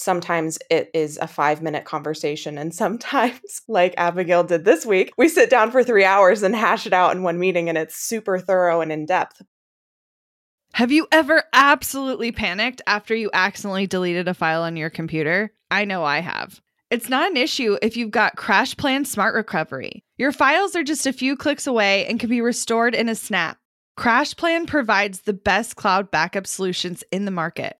sometimes it is a five minute conversation. And sometimes, like Abigail did this week, we sit down for three hours and hash it out in one meeting and it's super thorough and in depth. Have you ever absolutely panicked after you accidentally deleted a file on your computer? I know I have. It's not an issue if you've got CrashPlan Smart Recovery. Your files are just a few clicks away and can be restored in a snap. CrashPlan provides the best cloud backup solutions in the market.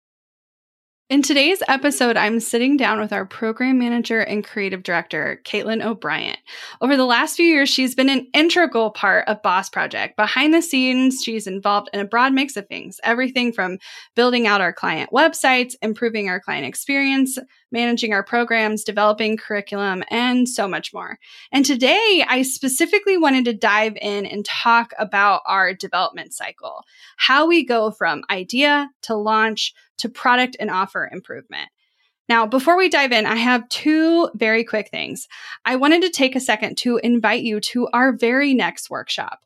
In today's episode, I'm sitting down with our program manager and creative director, Caitlin O'Bryant. Over the last few years, she's been an integral part of Boss Project. Behind the scenes, she's involved in a broad mix of things everything from building out our client websites, improving our client experience, managing our programs, developing curriculum, and so much more. And today, I specifically wanted to dive in and talk about our development cycle, how we go from idea to launch to product and offer improvement. Now, before we dive in, I have two very quick things. I wanted to take a second to invite you to our very next workshop.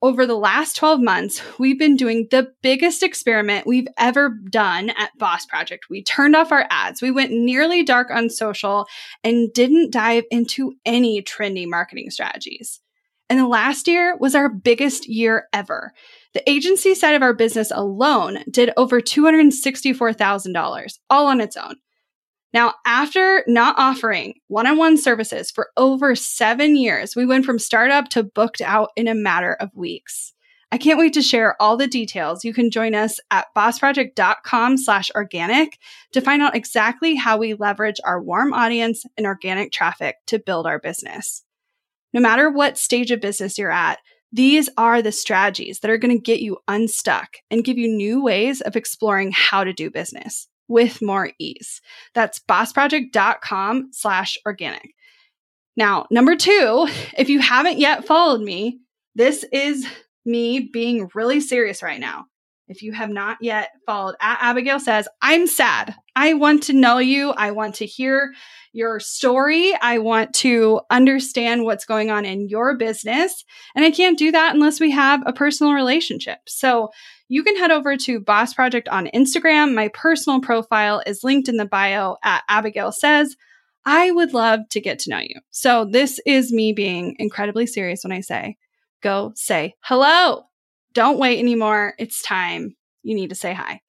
Over the last 12 months, we've been doing the biggest experiment we've ever done at Boss Project. We turned off our ads. We went nearly dark on social and didn't dive into any trendy marketing strategies. And the last year was our biggest year ever. The agency side of our business alone did over $264,000 all on its own. Now, after not offering one on one services for over seven years, we went from startup to booked out in a matter of weeks. I can't wait to share all the details. You can join us at bossproject.com slash organic to find out exactly how we leverage our warm audience and organic traffic to build our business. No matter what stage of business you're at, these are the strategies that are going to get you unstuck and give you new ways of exploring how to do business with more ease. That's bossproject.com slash organic. Now, number two, if you haven't yet followed me, this is me being really serious right now. If you have not yet followed Abigail says, I'm sad. I want to know you. I want to hear your story. I want to understand what's going on in your business. And I can't do that unless we have a personal relationship. So you can head over to Boss Project on Instagram. My personal profile is linked in the bio at Abigail Says. I would love to get to know you. So this is me being incredibly serious when I say, go say hello. Don't wait anymore. It's time. You need to say hi.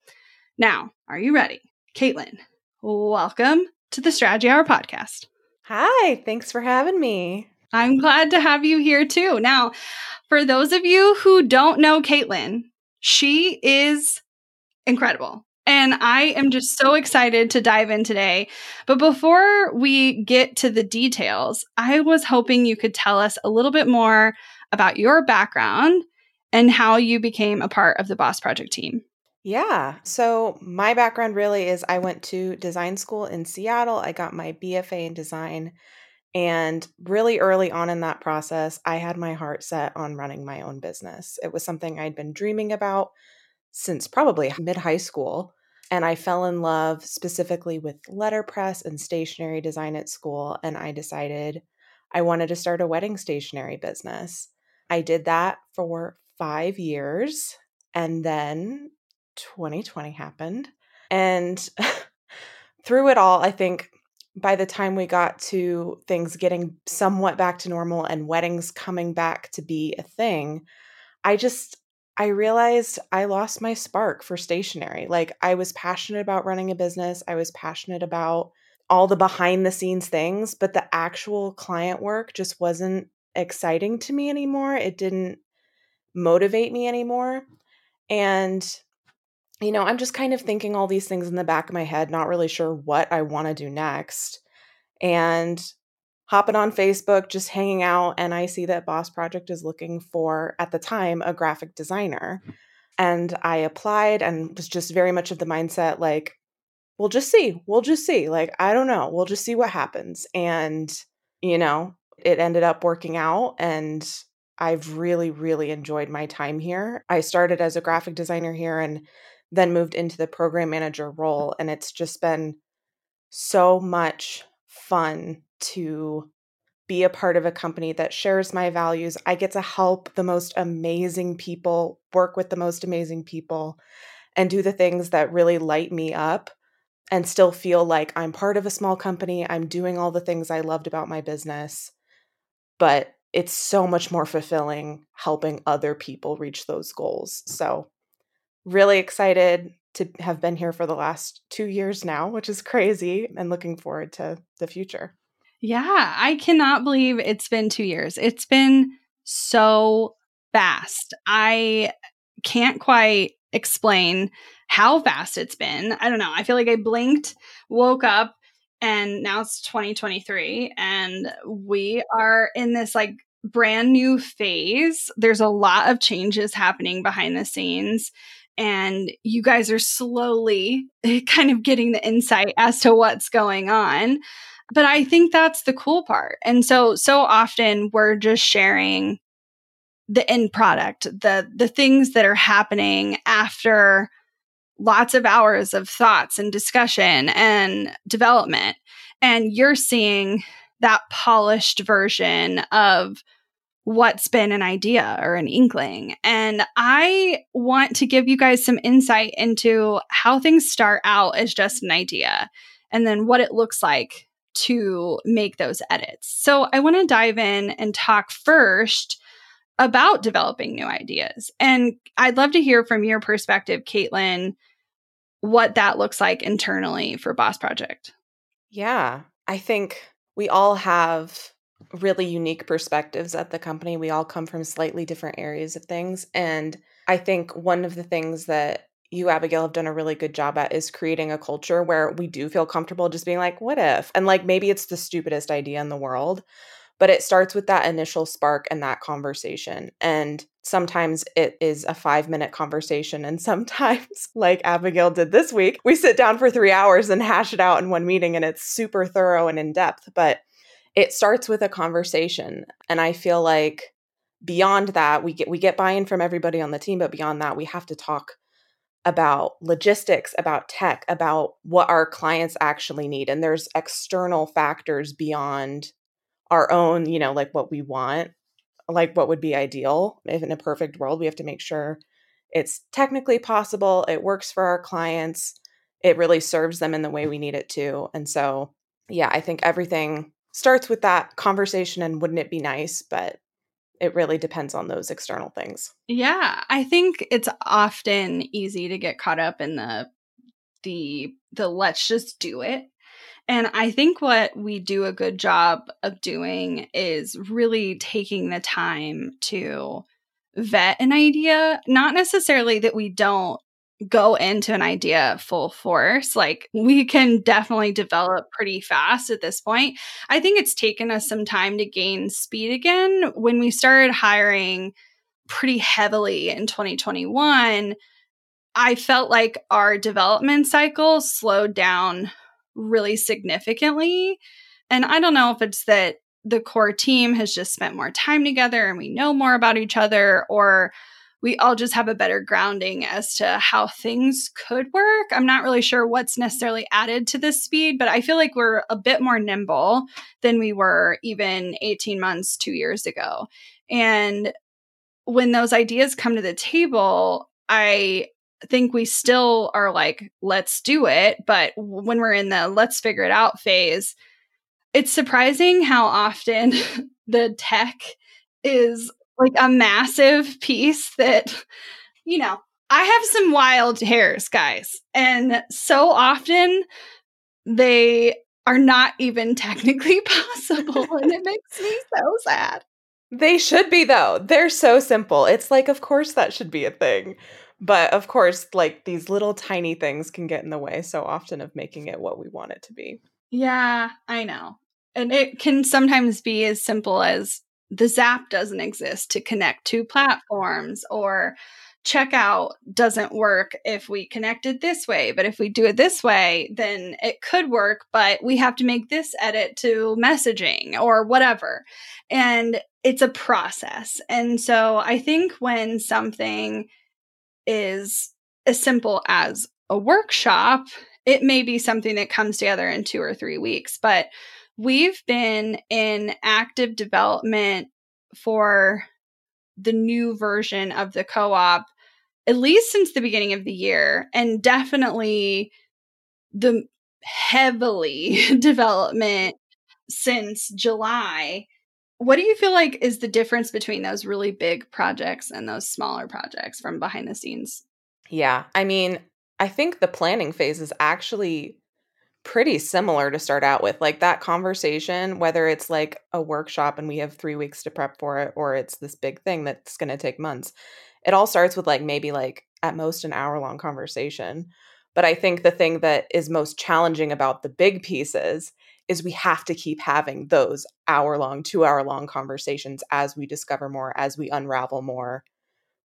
Now, are you ready? Caitlin, welcome to the Strategy Hour podcast. Hi, thanks for having me. I'm glad to have you here too. Now, for those of you who don't know Caitlin, she is incredible. And I am just so excited to dive in today. But before we get to the details, I was hoping you could tell us a little bit more about your background and how you became a part of the Boss Project team. Yeah. So my background really is I went to design school in Seattle. I got my BFA in design. And really early on in that process, I had my heart set on running my own business. It was something I'd been dreaming about since probably mid high school. And I fell in love specifically with letterpress and stationery design at school. And I decided I wanted to start a wedding stationery business. I did that for five years. And then 2020 happened. And through it all, I think by the time we got to things getting somewhat back to normal and weddings coming back to be a thing, I just I realized I lost my spark for stationery. Like I was passionate about running a business, I was passionate about all the behind the scenes things, but the actual client work just wasn't exciting to me anymore. It didn't motivate me anymore. And you know, I'm just kind of thinking all these things in the back of my head, not really sure what I want to do next. and hopping on Facebook, just hanging out, and I see that Boss Project is looking for, at the time, a graphic designer. And I applied and was just very much of the mindset like, we'll just see. We'll just see. Like, I don't know. We'll just see what happens. And, you know, it ended up working out. And I've really, really enjoyed my time here. I started as a graphic designer here and then moved into the program manager mm. role. And it's just been so much fun to be a part of a company that shares my values. I get to help the most amazing people, work with the most amazing people, and do the things that really light me up and still feel like I'm part of a small company. I'm doing all the things I loved about my business. But it's so much more fulfilling helping other people reach those goals. So, really excited to have been here for the last two years now, which is crazy, and looking forward to the future. Yeah, I cannot believe it's been two years. It's been so fast. I can't quite explain how fast it's been. I don't know. I feel like I blinked, woke up, and now it's 2023, and we are in this like brand new phase. There's a lot of changes happening behind the scenes and you guys are slowly kind of getting the insight as to what's going on. But I think that's the cool part. And so so often we're just sharing the end product, the the things that are happening after lots of hours of thoughts and discussion and development. And you're seeing that polished version of what's been an idea or an inkling. And I want to give you guys some insight into how things start out as just an idea and then what it looks like to make those edits. So I want to dive in and talk first about developing new ideas. And I'd love to hear from your perspective, Caitlin, what that looks like internally for Boss Project. Yeah, I think we all have really unique perspectives at the company. We all come from slightly different areas of things. And I think one of the things that you, Abigail, have done a really good job at is creating a culture where we do feel comfortable just being like, what if? And like maybe it's the stupidest idea in the world, but it starts with that initial spark and that conversation. And sometimes it is a five minute conversation. And sometimes, like Abigail did this week, we sit down for three hours and hash it out in one meeting and it's super thorough and in depth. But it starts with a conversation. And I feel like beyond that, we get we get buy-in from everybody on the team, but beyond that, we have to talk about logistics, about tech, about what our clients actually need. And there's external factors beyond our own, you know, like what we want, like what would be ideal. If in a perfect world, we have to make sure it's technically possible, it works for our clients, it really serves them in the way we need it to. And so, yeah, I think everything starts with that conversation and wouldn't it be nice, but it really depends on those external things. Yeah, I think it's often easy to get caught up in the the the let's just do it. And I think what we do a good job of doing is really taking the time to vet an idea, not necessarily that we don't go into an idea full force. Like we can definitely develop pretty fast at this point. I think it's taken us some time to gain speed again. When we started hiring pretty heavily in 2021, I felt like our development cycle slowed down really significantly. And I don't know if it's that the core team has just spent more time together and we know more about each other or we all just have a better grounding as to how things could work. I'm not really sure what's necessarily added to this speed, but I feel like we're a bit more nimble than we were even 18 months, two years ago. And when those ideas come to the table, I think we still are like, let's do it. But when we're in the let's figure it out phase, it's surprising how often the tech is like a massive piece that, you know, I have some wild hairs, guys. And so often they are not even technically possible. and it makes me so sad. They should be, though. They're so simple. It's like, of course, that should be a thing. But of course, like these little tiny things can get in the way so often of making it what we want it to be. Yeah, I know. And it can sometimes be as simple as the Zap doesn't exist to connect two platforms or checkout doesn't work if we connect it this way. But if we do it this way, then it could work, but we have to make this edit to messaging or whatever. And it's a process. And so I think when something is as simple as a workshop, it may be something that comes together in two or three weeks. But we've been in active development for the new version of the co op at least since the beginning of the year, and definitely the heavily development since July. What do you feel like is the difference between those really big projects and those smaller projects from behind the scenes? Yeah. I mean, I think the planning phase is actually pretty similar to start out with. Like that conversation, whether it's like a workshop and we have three weeks to prep for it, or it's this big thing that's going to take months, it all starts with like maybe like at most an hour long conversation. But I think the thing that is most challenging about the big pieces is we have to keep having those hour long, two hour long conversations as we discover more, as we unravel more,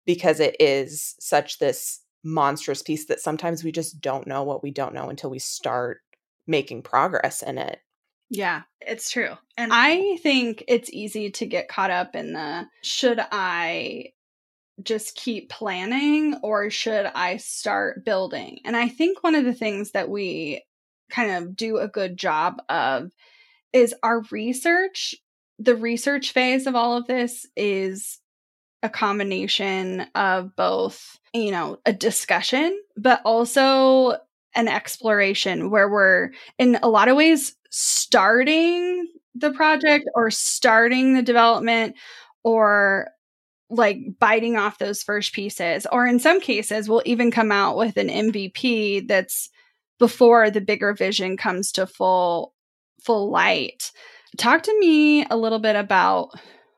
because it is such this monstrous piece that sometimes we just don't know what we don't know until we start making progress in it. Yeah, it's true. And I think it's easy to get caught up in the should I just keep planning or should I start building? And I think one of the things that we kind of do a good job of is our research. The research phase of all of this is a combination of both, you know, a discussion, but also an exploration where we're in a lot of ways starting the project or starting the development or like biting off those first pieces or in some cases we'll even come out with an MVP that's before the bigger vision comes to full full light. Talk to me a little bit about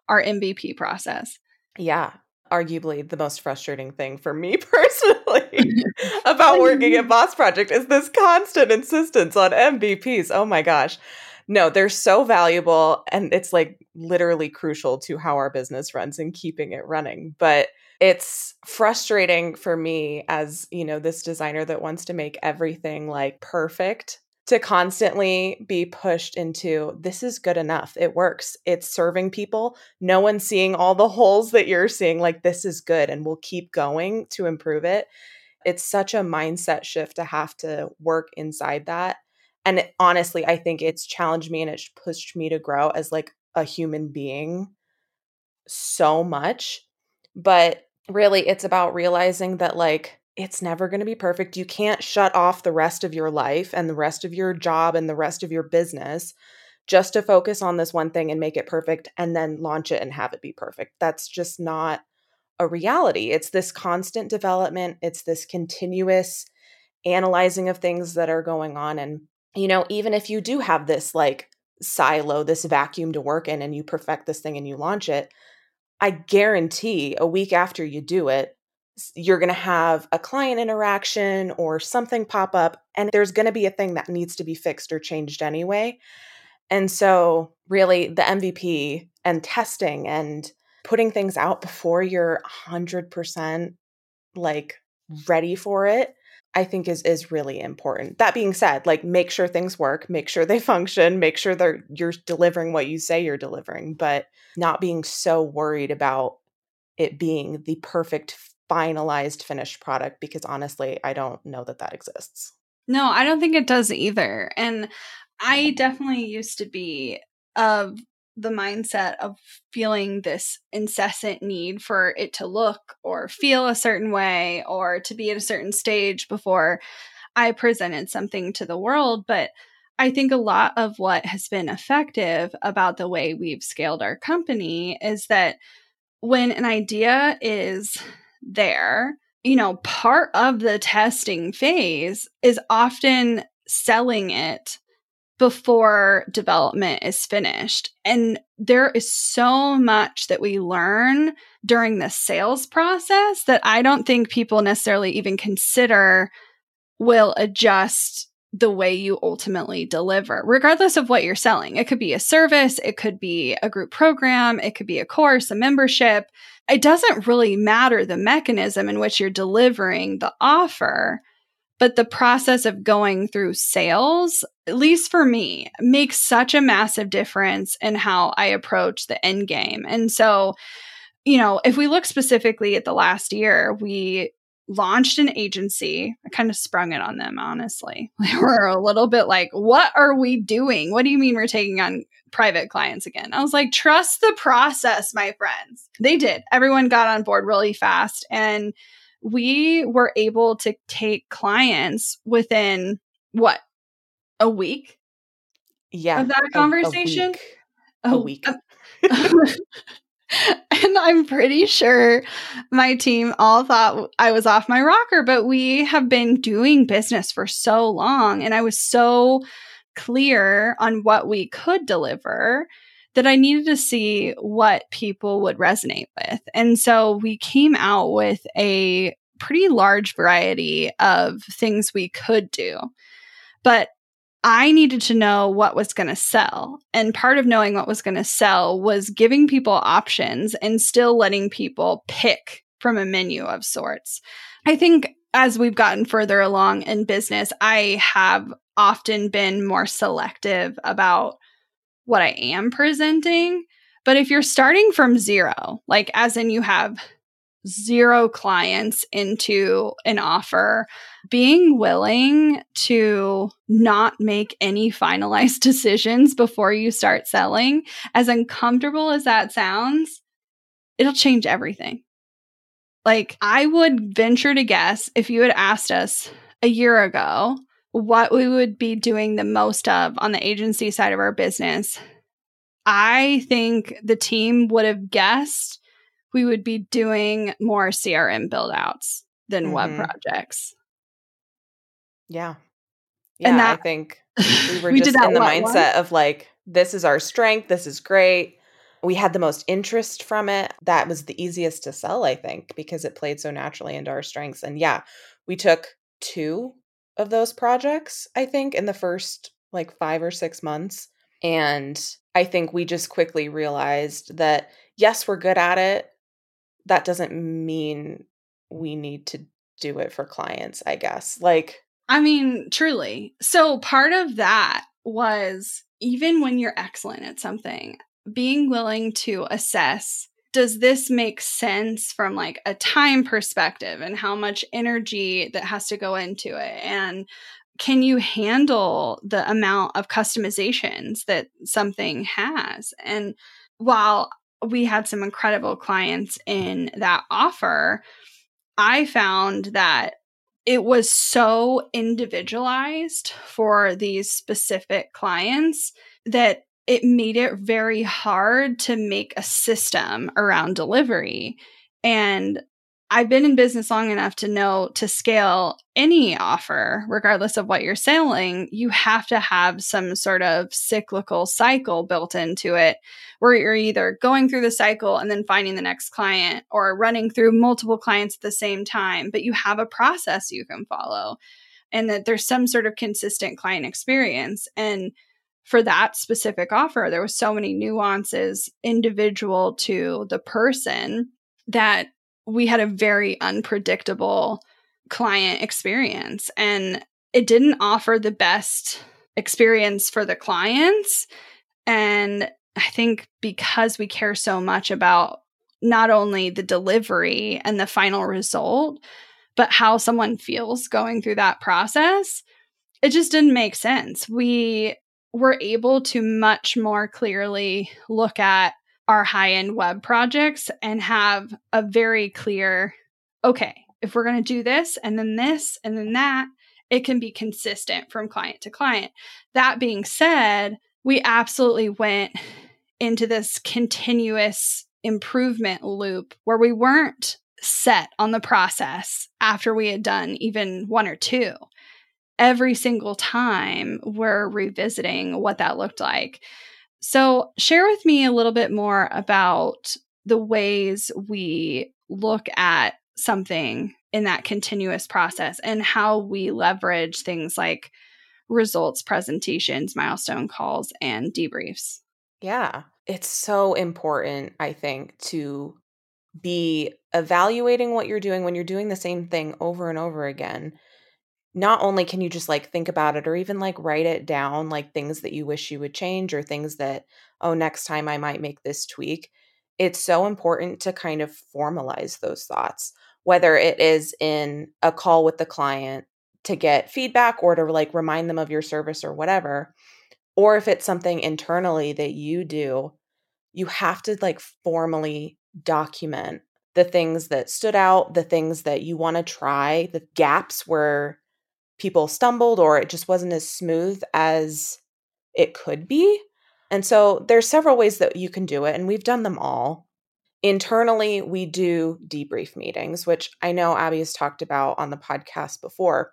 our MVP process. Yeah, arguably the most frustrating thing for me personally about working at Boss Project is this constant insistence on MVPs. Oh my gosh. No, they're so valuable and it's like literally crucial to how our business runs and keeping it running. But it's frustrating for me as, you know, this designer that wants to make everything like perfect to constantly be pushed into this is good enough. It works. It's serving people. No one's seeing all the holes that you're seeing. Like, this is good and we'll keep going to improve it. It's such a mindset shift to have to work inside that and it, honestly i think it's challenged me and it's pushed me to grow as like a human being so much but really it's about realizing that like it's never going to be perfect. You can't shut off the rest of your life and the rest of your job and the rest of your business just to focus on this one thing and make it perfect and then launch it and have it be perfect. That's just not a reality. It's this constant development. It's this continuous analyzing of things that are going on and you know, even if you do have this like silo, this vacuum to work in, and you perfect this thing and you launch it, I guarantee a week after you do it, you're going to have a client interaction or something pop up, and there's going to be a thing that needs to be fixed or changed anyway. And so, really, the MVP and testing and putting things out before you're 100% like ready for it I think is is really important. That being said, like make sure things work, make sure they function, make sure they're you're delivering what you say you're delivering, but not being so worried about it being the perfect finalized finished product because honestly, I don't know that that exists. No, I don't think it does either. And I definitely used to be of the mindset of feeling this incessant need for it to look or feel a certain way or to be at a certain stage before I presented something to the world. But I think a lot of what has been effective about the way we've scaled our company is that when an idea is there, you know, part of the testing phase is often selling it before development is finished. And there is so much that we learn during the sales process that I don't think people necessarily even consider will adjust the way you ultimately deliver, regardless of what you're selling. It could be a service, it could be a group program, it could be a course, a membership. It doesn't really matter the mechanism in which you're delivering the offer, but the process of going through sales, at least for me, makes such a massive difference in how I approach the end game. And so, you know, if we look specifically at the last year, we launched an agency. I kind of sprung it on them, honestly. They were a little bit like, What are we doing? What do you mean we're taking on private clients again? I was like, Trust the process, my friends. They did. Everyone got on board really fast. And we were able to take clients within what, a week? Yeah. Of that conversation? A, week. A week. and I'm pretty sure my team all thought I was off my rocker, but we have been doing business for so long and I was so clear on what we could deliver that I needed to see what people would resonate with. And so we came out with a pretty large variety of things we could do. But I needed to know what was going to sell. And part of knowing what was going to sell was giving people options and still letting people pick from a menu of sorts. I think as we've gotten further along in business, I have often been more selective about what I am presenting. But if you're starting from zero, like as in you have zero clients into an offer, being willing to not make any finalized decisions before you start selling, as uncomfortable as that sounds, it'll change everything. Like, I would venture to guess if you had asked us a year ago what we would be doing the most of on the agency side of our business, I think the team would have guessed we would be doing more CRM build outs than mm-hmm. web projects. Yeah. Yeah, and that, I think we were we just in the mindset of like, this is our strength, this is great. We had the most interest from it. That was the easiest to sell, I think, because it played so naturally into our strengths. And yeah, we took two of those projects, I think, in the first like five or six months. And I think we just quickly realized that, yes, we're good at it that doesn't mean we need to do it for clients, I guess. Like, I mean, truly. So part of that was even when you're excellent at something, being willing to assess does this make sense from like a time perspective and how much energy that has to go into it? And can you handle the amount of customizations that something has? And while we had some incredible clients in that offer, I found that it was so individualized for these specific clients that it made it very hard to make a system around delivery. And I've been in business long enough to know to scale any offer, regardless of what you're selling, you have to have some sort of cyclical cycle built into it where you're either going through the cycle and then finding the next client or running through multiple clients at the same time, but you have a process you can follow and that there's some sort of consistent client experience. And for that specific offer, there was so many nuances individual to the person that we had a very unpredictable client experience. And it didn't offer the best experience for the clients. And i think because we care so much about not only the delivery and the final result but how someone feels going through that process it just didn't make sense. We were able to much more clearly look at our high end web projects and have a very clear okay, if we're going to do this and then this and then that, it can be consistent from client to client. That being said, we absolutely went into this continuous improvement loop where we weren't set on the process after we had done even one or two. Every single time we're revisiting what that looked like. So, share with me a little bit more about the ways we look at something in that continuous process and how we leverage things like results presentations, milestone calls, and debriefs. Yeah, it's so important, I think, to be evaluating what you're doing when you're doing the same thing over and over again. Not only can you just like think about it or even like write it down, like things that you wish you would change or things that, oh, next time I might make this tweak. It's so important to kind of formalize those thoughts, whether it is in a call with the client to get feedback or to like remind them of your service or whatever, or if it's something internally that you do, you have to like formally document the things that stood out, the things that you want to try, the gaps where people stumbled or it just wasn't as smooth as it could be. And so there's several ways that you can do it and we've done them all. Internally, we do debrief meetings, which I know Abby has talked about on the podcast before,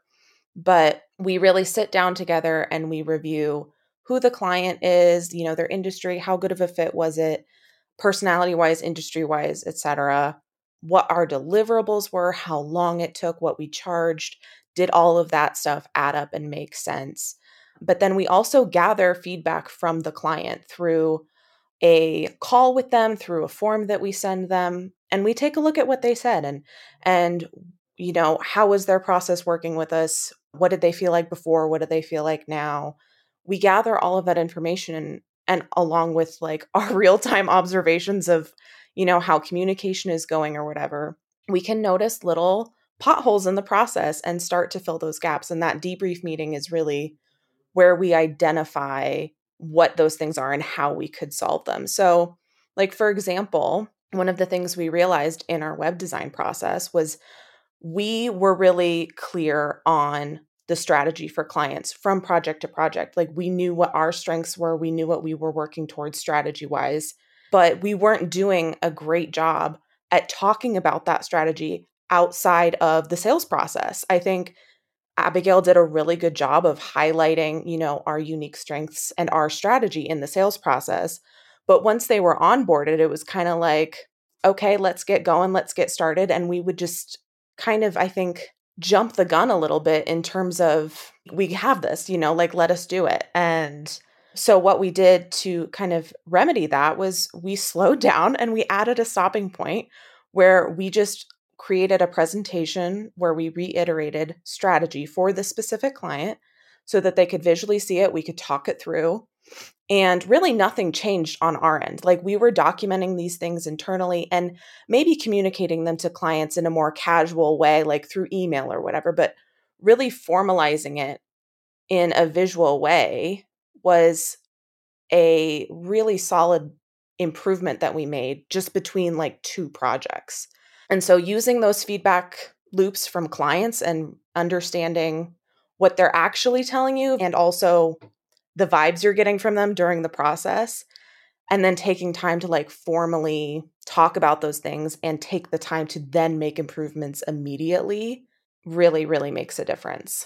but we really sit down together and we review who the client is, you know, their industry, how good of a fit was it, personality wise, industry wise, etc. What our deliverables were, how long it took, what we charged, did all of that stuff add up and make sense? But then we also gather feedback from the client through a call with them, through a form that we send them, and we take a look at what they said and and you know, how was their process working with us? What did they feel like before? What do they feel like now? We gather all of that information and and along with like our real-time observations of you know how communication is going or whatever we can notice little potholes in the process and start to fill those gaps and that debrief meeting is really where we identify what those things are and how we could solve them so like for example one of the things we realized in our web design process was we were really clear on the strategy for clients from project to project. Like we knew what our strengths were, we knew what we were working towards strategy wise, but we weren't doing a great job at talking about that strategy outside of the sales process. I think Abigail did a really good job of highlighting, you know, our unique strengths and our strategy in the sales process. But once they were onboarded, it was kind of like, okay, let's get going, let's get started. And we would just kind of, I think, jump the gun a little bit in terms of we have this, you know, like let us do it. And so what we did to kind of remedy that was we slowed down and we added a stopping point where we just created a presentation where we reiterated strategy for the specific client so that they could visually see it, we could talk it through, and really, nothing changed on our end. Like, we were documenting these things internally and maybe communicating them to clients in a more casual way, like through email or whatever, but really formalizing it in a visual way was a really solid improvement that we made just between like two projects. And so, using those feedback loops from clients and understanding what they're actually telling you and also the vibes you're getting from them during the process and then taking time to like formally talk about those things and take the time to then make improvements immediately really really makes a difference.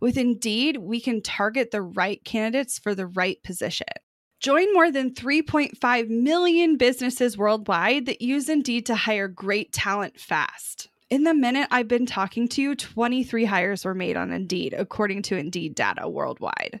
With Indeed, we can target the right candidates for the right position. Join more than 3.5 million businesses worldwide that use Indeed to hire great talent fast. In the minute I've been talking to you, 23 hires were made on Indeed, according to Indeed data worldwide.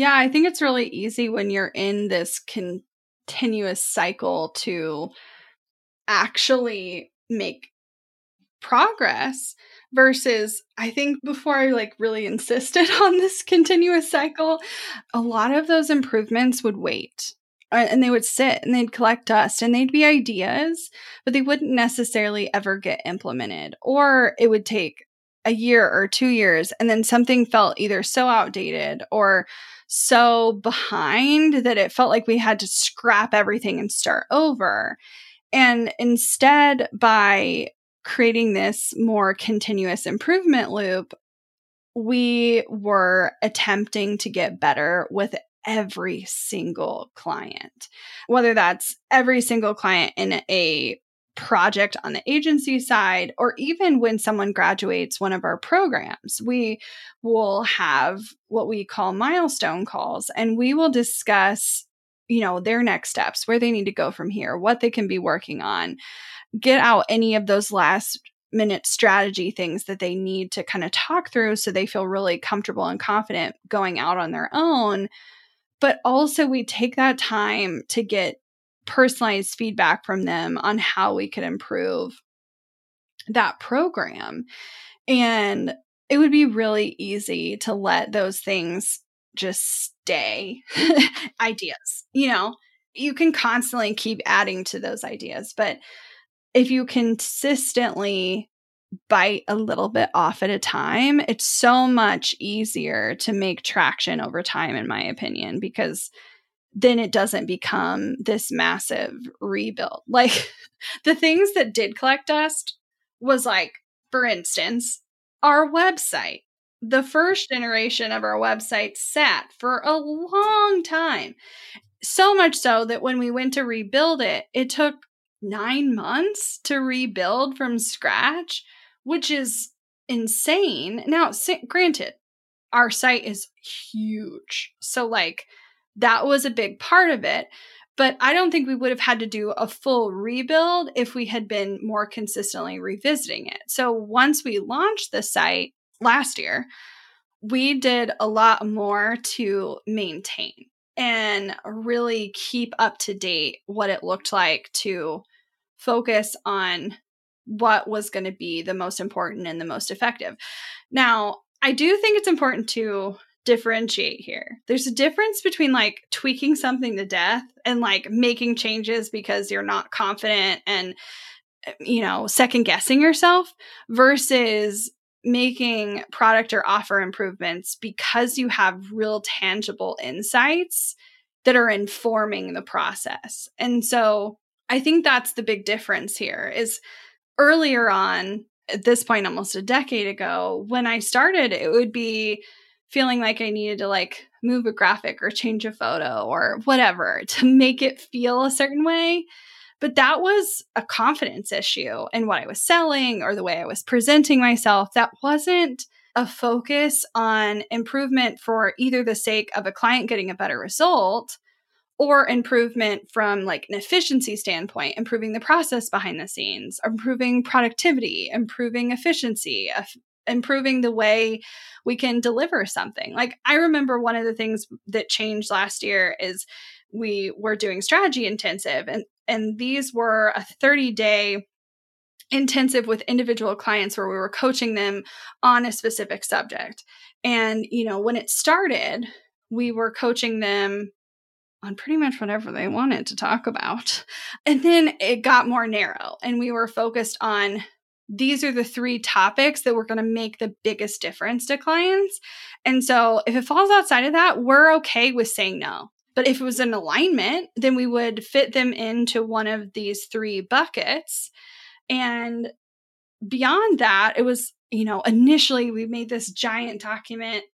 Yeah, I think it's really easy when you're in this continuous cycle to actually make progress versus I think before I like really insisted on this continuous cycle, a lot of those improvements would wait. And they would sit and they'd collect dust and they'd be ideas, but they wouldn't necessarily ever get implemented. Or it would take a year or two years and then something felt either so outdated or so behind that it felt like we had to scrap everything and start over. And instead, by creating this more continuous improvement loop, we were attempting to get better with every single client, whether that's every single client in a project on the agency side, or even when someone graduates one of our programs, we will have what we call milestone calls and we will discuss, you know, their next steps, where they need to go from here, what they can be working on, get out any of those last minute strategy things that they need to kind of talk through so they feel really comfortable and confident going out on their own. But also, we take that time to get personalized feedback from them on how we could improve that program. And it would be really easy to let those things just stay ideas. You know, you can constantly keep adding to those ideas, but if you consistently bite a little bit off at a time, it's so much easier to make traction over time, in my opinion, because then it doesn't become this massive rebuild. Like the things that did collect dust was like, for instance, our website. The first generation of our website sat for a long time. So much so that when we went to rebuild it, it took nine months to rebuild from scratch, which is insane. Now, granted, our site is huge. So, like, that was a big part of it. But I don't think we would have had to do a full rebuild if we had been more consistently revisiting it. So, once we launched the site last year, we did a lot more to maintain and really keep up to date what it looked like to focus on what was going to be the most important and the most effective. Now, I do think it's important to differentiate here. There's a difference between like tweaking something to death and like making changes because you're not confident and you know, second guessing yourself versus making product or offer improvements because you have real tangible insights that are informing the process. And so I think that's the big difference here is earlier on at this point almost a decade ago when I started it would be feeling like I needed to like move a graphic or change a photo or whatever to make it feel a certain way. But that was a confidence issue in what I was selling or the way I was presenting myself. That wasn't a focus on improvement for either the sake of a client getting a better result or improvement from like an efficiency standpoint improving the process behind the scenes improving productivity improving efficiency improving the way we can deliver something. Like I remember one of the things that changed last year is we were doing strategy intensive and and these were a 30 day intensive with individual clients where we were coaching them on a specific subject. And you know, when it started, we were coaching them on pretty much whatever they wanted to talk about. And then it got more narrow and we were focused on these are the three topics that we're going to make the biggest difference to clients. And so if it falls outside of that, we're okay with saying no. But if it was an alignment, then we would fit them into one of these three buckets. And beyond that, it was, you know, initially we made this giant document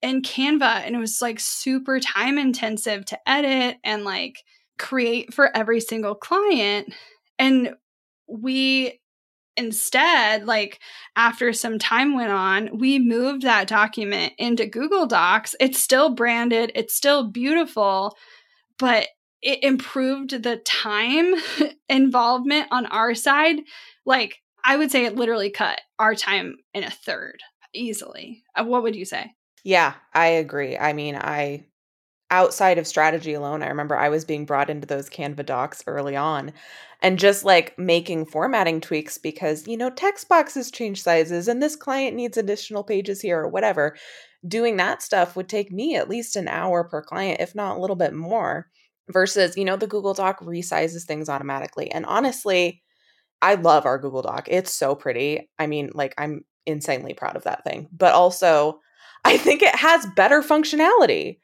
in Canva and it was like super time intensive to edit and like create for every single client. And we instead, like after some time went on, we moved that document into Google Docs. It's still branded, it's still beautiful, but it improved the time involvement on our side. Like, I would say it literally cut our time in a third easily. Uh, what would you say? Yeah, I agree. I mean, I outside of strategy alone, I remember I was being brought into those Canva docs early on and just like making formatting tweaks because, you know, text boxes change sizes and this client needs additional pages here or whatever. Doing that stuff would take me at least an hour per client, if not a little bit more, versus, you know, the Google Doc resizes things automatically. And honestly, I love our Google Doc. It's so pretty. I mean, like, I'm insanely proud of that thing. But also, I think it has better functionality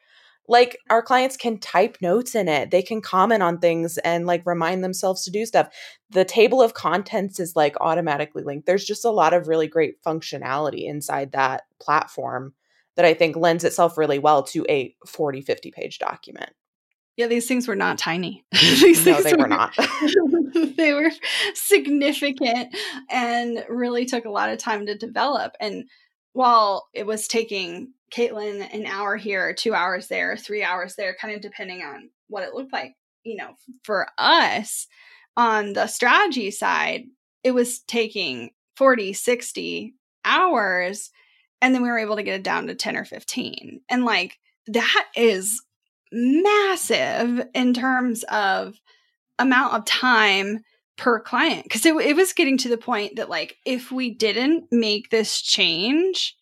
like our clients can type notes in it. They can comment on things and like remind themselves to do stuff. The table of contents is like automatically linked. There's just a lot of really great functionality inside that platform that i think lends itself really well to a 40 50 page document. Yeah these things were not tiny. These no they were, were not. they were significant and really took a lot of time to develop. And while it was taking Caitlin an hour here, two hours there, three hours there, kind of depending on what it looked like. You know, for us on the strategy side, it was taking 40, 60 hours. And then we were able to get it down to 10 or 15. And like that is massive in terms of amount of time per client because it, it was getting to the point that like if we didn't make this change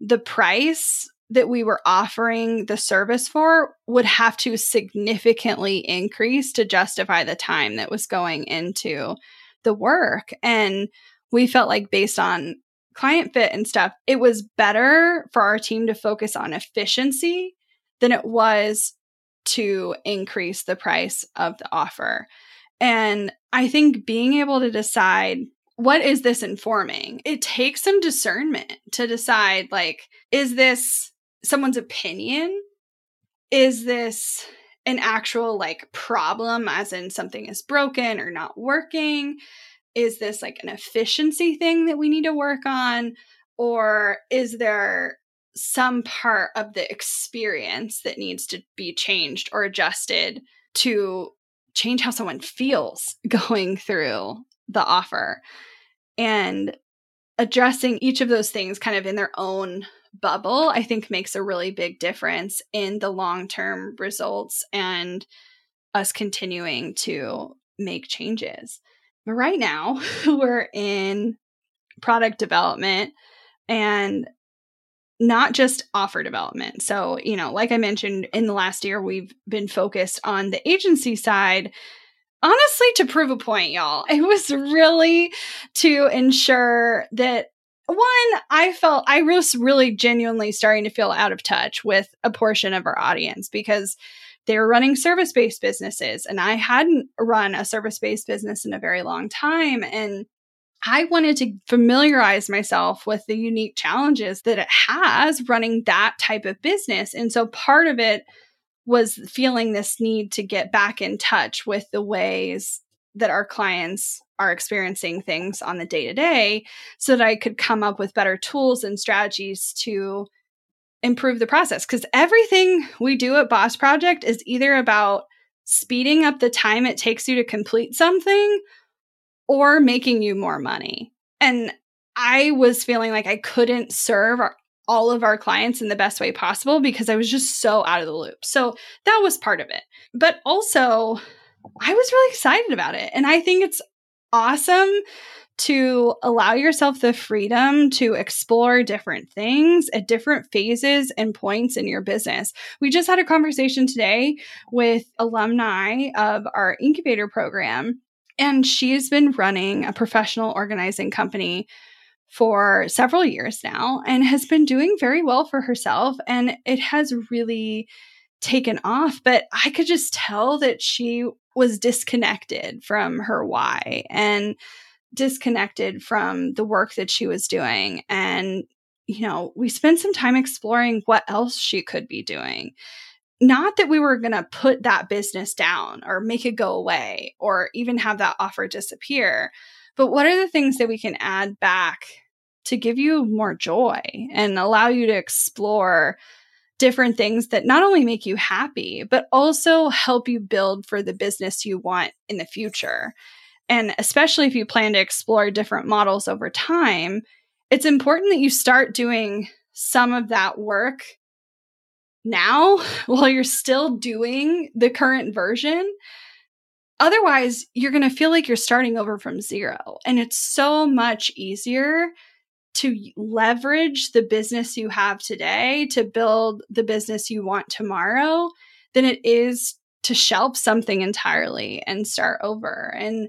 the price that we were offering the service for would have to significantly increase to justify the time that was going into the work. And we felt like, based on client fit and stuff, it was better for our team to focus on efficiency than it was to increase the price of the offer. And I think being able to decide what is this informing? It takes some discernment to decide like, is this someone's opinion? Is this an actual like problem, as in something is broken or not working? Is this like an efficiency thing that we need to work on? Or is there some part of the experience that needs to be changed or adjusted to change how someone feels going through the offer? And addressing each of those things kind of in their own bubble, I think makes a really big difference in the long term results and us continuing to make changes. But right now, we're in product development and not just offer development. So, you know, like I mentioned in the last year, we've been focused on the agency side. Honestly, to prove a point, y'all, it was really to ensure that one, I felt I was really genuinely starting to feel out of touch with a portion of our audience because they were running service based businesses and I hadn't run a service based business in a very long time. And I wanted to familiarize myself with the unique challenges that it has running that type of business. And so part of it was feeling this need to get back in touch with the ways that our clients are experiencing things on the day to day so that I could come up with better tools and strategies to improve the process. Because everything we do at Boss Project is either about speeding up the time it takes you to complete something or making you more money. And I was feeling like I couldn't serve our, all of our clients in the best way possible because I was just so out of the loop. So that was part of it. But also, I was really excited about it. And I think it's awesome to allow yourself the freedom to explore different things at different phases and points in your business. We just had a conversation today with alumni of our incubator program, and she's been running a professional organizing company for several years now and has been doing very well for herself. And it has really taken off. But I could just tell that she was disconnected from her why and disconnected from the work that she was doing. And, you know, we spent some time exploring what else she could be doing. Not that we were going to put that business down or make it go away or even have that offer disappear, but what are the things that we can add back to give you more joy and allow you to explore different things that not only make you happy, but also help you build for the business you want in the future. And especially if you plan to explore different models over time, it's important that you start doing some of that work now while you're still doing the current version. Otherwise, you're going to feel like you're starting over from zero. And it's so much easier to leverage the business you have today to build the business you want tomorrow than it is to shelf something entirely and start over. And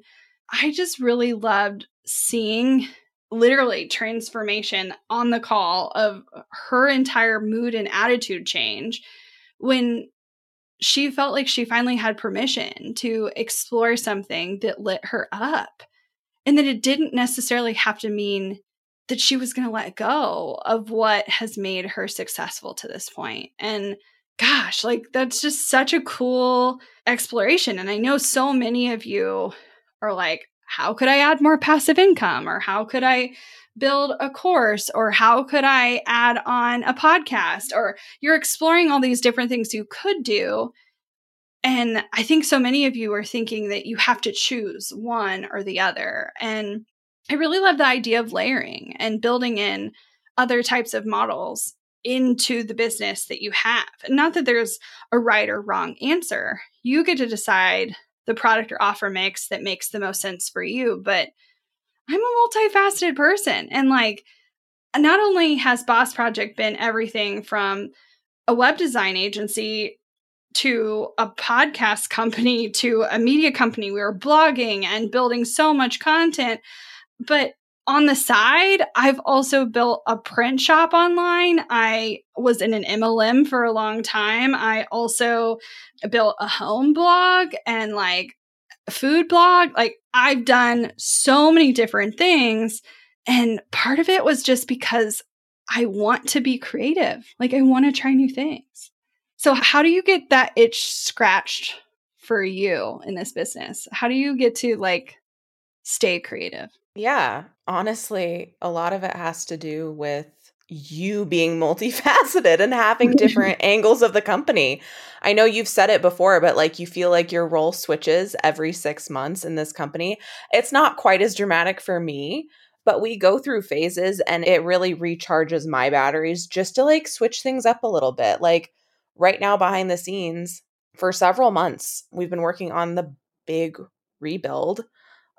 I just really loved seeing literally transformation on the call of her entire mood and attitude change when she felt like she finally had permission to explore something that lit her up and that it didn't necessarily have to mean that she was going to let go of what has made her successful to this point. And gosh, like that's just such a cool exploration. And I know so many of you are like, how could I add more passive income? Or how could I build a course? Or how could I add on a podcast? Or you're exploring all these different things you could do. And I think so many of you are thinking that you have to choose one or the other. And I really love the idea of layering and building in other types of models into the business that you have. Not that there's a right or wrong answer. You get to decide the product or offer mix that makes the most sense for you, but I'm a multifaceted person and like not only has Boss Project been everything from a web design agency to a podcast company to a media company, we were blogging and building so much content. But on the side, I've also built a print shop online. I was in an MLM for a long time. I also built a home blog and like food blog. Like I've done so many different things. And part of it was just because I want to be creative. Like I want to try new things. So, how do you get that itch scratched for you in this business? How do you get to like stay creative? Yeah, honestly, a lot of it has to do with you being multifaceted and having different angles of the company. I know you've said it before, but like you feel like your role switches every six months in this company. It's not quite as dramatic for me, but we go through phases and it really recharges my batteries just to like switch things up a little bit. Like right now, behind the scenes, for several months, we've been working on the big rebuild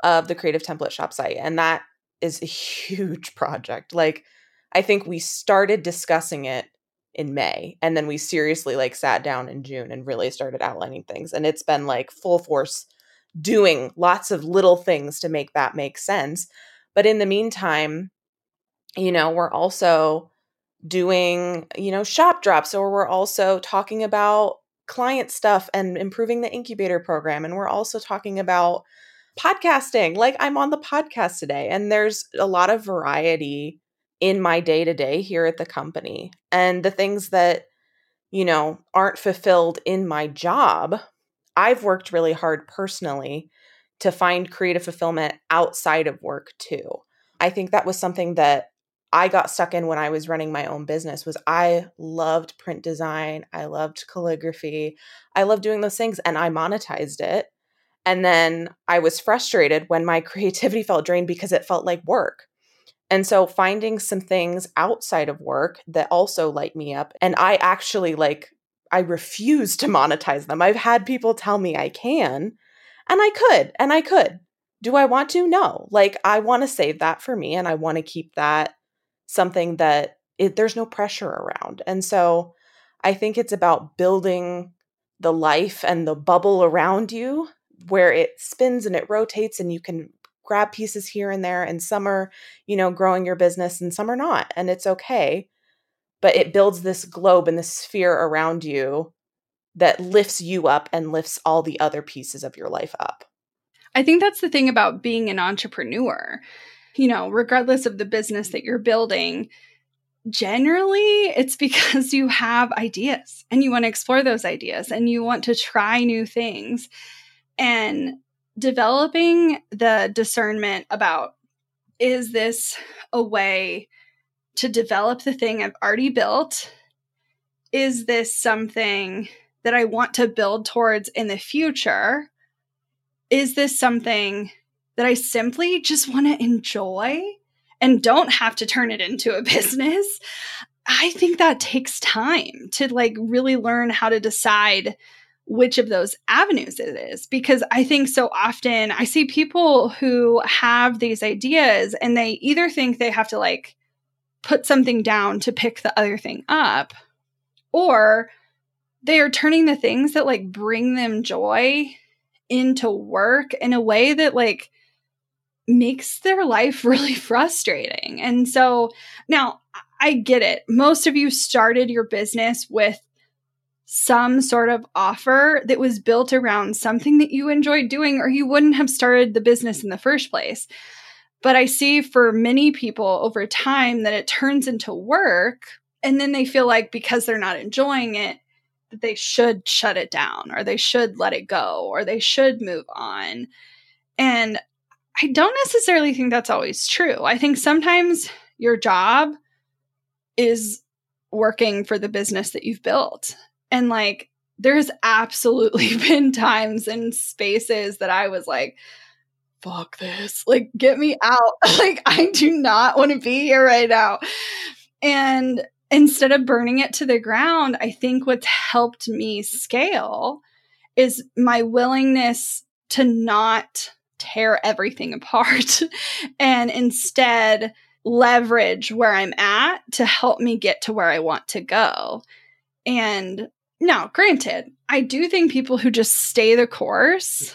of the creative template shop site. And that is a huge project. Like, I think we started discussing it in May and then we seriously like sat down in June and really started outlining things. And it's been like full force doing lots of little things to make that make sense. But in the meantime, you know, we're also doing, you know, shop drops or we're also talking about client stuff and improving the incubator program and we're also talking about podcasting. Like I'm on the podcast today, and there's a lot of variety in my day to day here at the company. And the things that, you know, aren't fulfilled in my job, I've worked really hard personally to find creative fulfillment outside of work too. I think that was something that I got stuck in when I was running my own business was I loved print design, I loved calligraphy. I loved doing those things and I monetized it. And then I was frustrated when my creativity felt drained because it felt like work. And so finding some things outside of work that also light me up and I actually like I refuse to monetize them. I've had people tell me I can and I could and I could. Do I want to? No. Like I want to save that for me and I want to keep that something that it, there's no pressure around. And so I think it's about building the life and the bubble around you where it spins and it rotates and you can grab pieces here and there and some are you know growing your business and some are not and it's okay. But it builds this globe and this sphere around you that lifts you up and lifts all the other pieces of your life up. I think that's the thing about being an entrepreneur. You know regardless of the business that you're building generally it's because you have ideas and you want to explore those ideas and you want to try new things and developing the discernment about is this a way to develop the thing I've already built? Is this something that I want to build towards in the future? Is this something that I simply just want to enjoy and don't have to turn it into a business? I think that takes time to like really learn how to decide which of those avenues it is because I think so often I see people who have these ideas and they either think they have to like put something down to pick the other thing up or they are turning the things that like bring them joy into work in a way that like makes their life really frustrating. And so now I get it. Most of you started your business with some sort of offer that was built around something that you enjoyed doing, or you wouldn't have started the business in the first place. But I see for many people over time that it turns into work, and then they feel like because they're not enjoying it, that they should shut it down, or they should let it go, or they should move on. And I don't necessarily think that's always true. I think sometimes your job is working for the business that you've built. And like, there's absolutely been times and spaces that I was like, fuck this. Like, get me out. like, I do not want to be here right now. And instead of burning it to the ground, I think what's helped me scale is my willingness to not tear everything apart and instead leverage where I'm at to help me get to where I want to go. And now, granted, I do think people who just stay the course,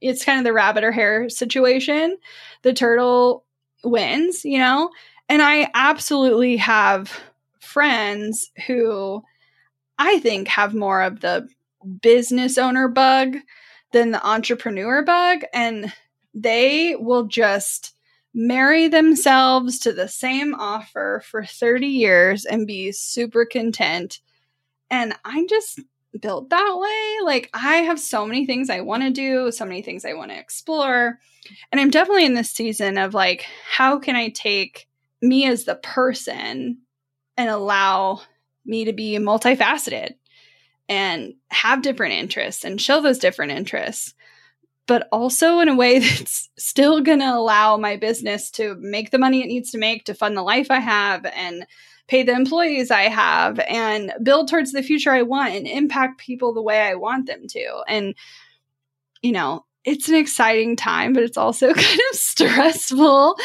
it's kind of the rabbit or hare situation. The turtle wins, you know? And I absolutely have friends who I think have more of the business owner bug than the entrepreneur bug. And they will just marry themselves to the same offer for 30 years and be super content and I'm just built that way. Like, I have so many things I want to do, so many things I want to explore. And I'm definitely in this season of like, how can I take me as the person and allow me to be multifaceted and have different interests and show those different interests, but also in a way that's still going to allow my business to make the money it needs to make to fund the life I have and pay the employees I have and build towards the future I want and impact people the way I want them to. And, you know, it's an exciting time, but it's also kind of stressful.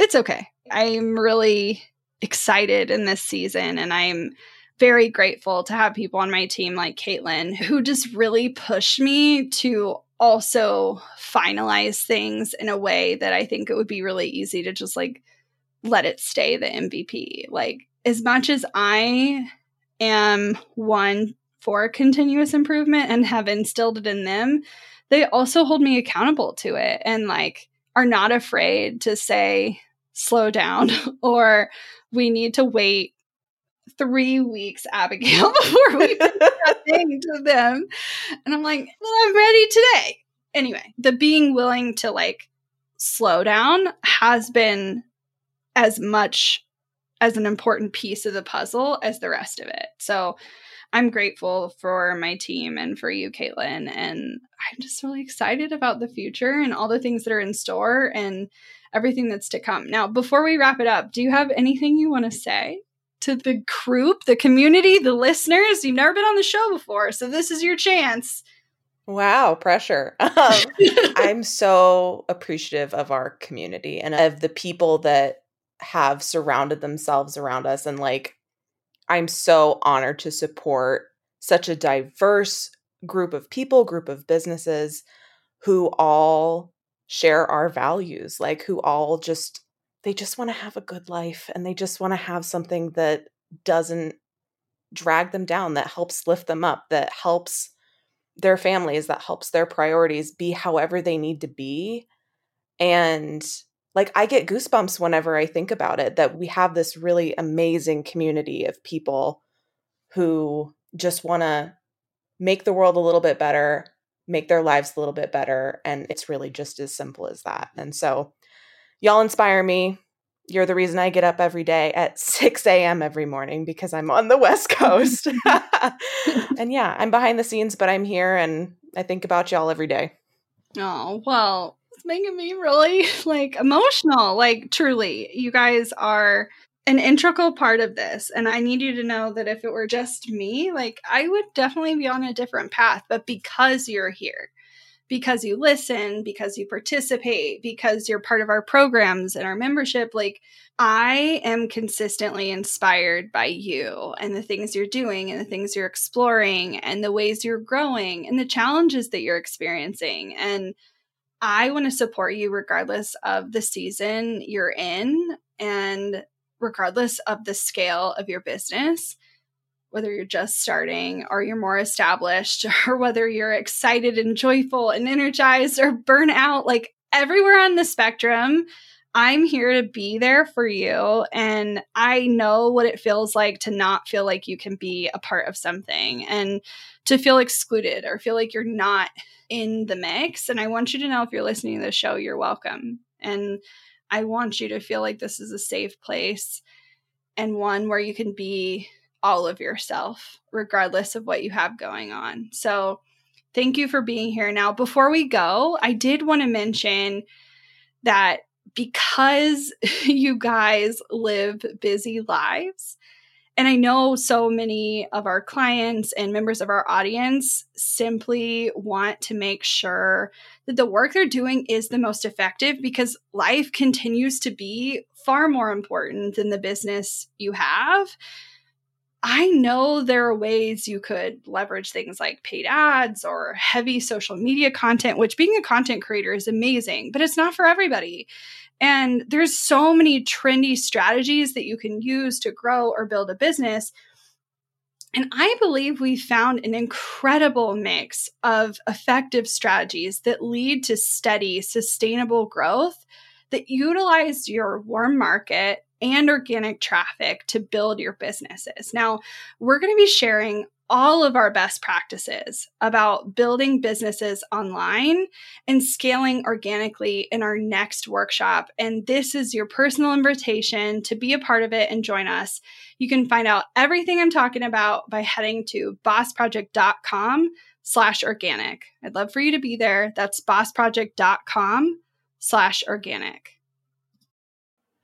It's okay. I'm really excited in this season and I'm very grateful to have people on my team like Caitlin who just really push me to also finalize things in a way that I think it would be really easy to just like let it stay the MVP. Like as much as I am one for continuous improvement and have instilled it in them, they also hold me accountable to it and like are not afraid to say, slow down, or we need to wait three weeks, Abagail, before we do that thing to them. And I'm like, well, I'm ready today. Anyway, the being willing to like slow down has been as much as an important piece of the puzzle as the rest of it. So I'm grateful for my team and for you, Caitlin. And I'm just really excited about the future and all the things that are in store and everything that's to come. Now, before we wrap it up, do you have anything you want to say to the group, the community, the listeners? You've never been on the show before, so this is your chance. Wow, pressure. Um, I'm so appreciative of our community and of the people that have surrounded themselves around us and like I'm so honored to support such a diverse group of people, group of businesses who all share our values, like who all just they just want to have a good life and they just want to have something that doesn't drag them down, that helps lift them up, that helps their families, that helps their priorities be however they need to be. And like I get goosebumps whenever I think about it that we have this really amazing community of people who just want to make the world a little bit better, make their lives a little bit better. And it's really just as simple as that. And so, y'all inspire me. You're the reason I get up every day at 6 a.m. every morning because I'm on the West Coast. and yeah, I'm behind the scenes, but I'm here and I think about y'all every day. Oh, well, making me really like emotional. Like truly, you guys are an integral part of this. And I need you to know that if it were just me, like I would definitely be on a different path. But because you're here, because you listen, because you participate, because you're part of our programs and our membership, like I am consistently inspired by you and the things you're doing and the things you're exploring and the ways you're growing and the challenges that you're experiencing. And I want to support you regardless of the season you're in and regardless of the scale of your business, whether you're just starting or you're more established, or whether you're excited and joyful and energized or burn out, like everywhere on the spectrum. I'm here to be there for you. And I know what it feels like to not feel like you can be a part of something and to feel excluded or feel like you're not in the mix. And I want you to know if you're listening to the show, you're welcome. And I want you to feel like this is a safe place and one where you can be all of yourself, regardless of what you have going on. So, thank you for being here. Now, before we go, I did want to mention that because you guys live busy lives, and I know so many of our clients and members of our audience simply want to make sure that the work they're doing is the most effective because life continues to be far more important than the business you have. I know there are ways you could leverage things like paid ads or heavy social media content, which being a content creator is amazing, but it's not for everybody. And there's so many trendy strategies that you can use to grow or build a business. And I believe we found an incredible mix of effective strategies that lead to steady, sustainable growth that utilize your warm market and organic traffic to build your businesses. Now, we're going to be sharing all of our best practices about building businesses online and scaling organically in our next workshop. And this is your personal invitation to be a part of it and join us. You can find out everything I'm talking about by heading to bossproject.com slash organic. I'd love for you to be there. That's bossproject.com slash organic.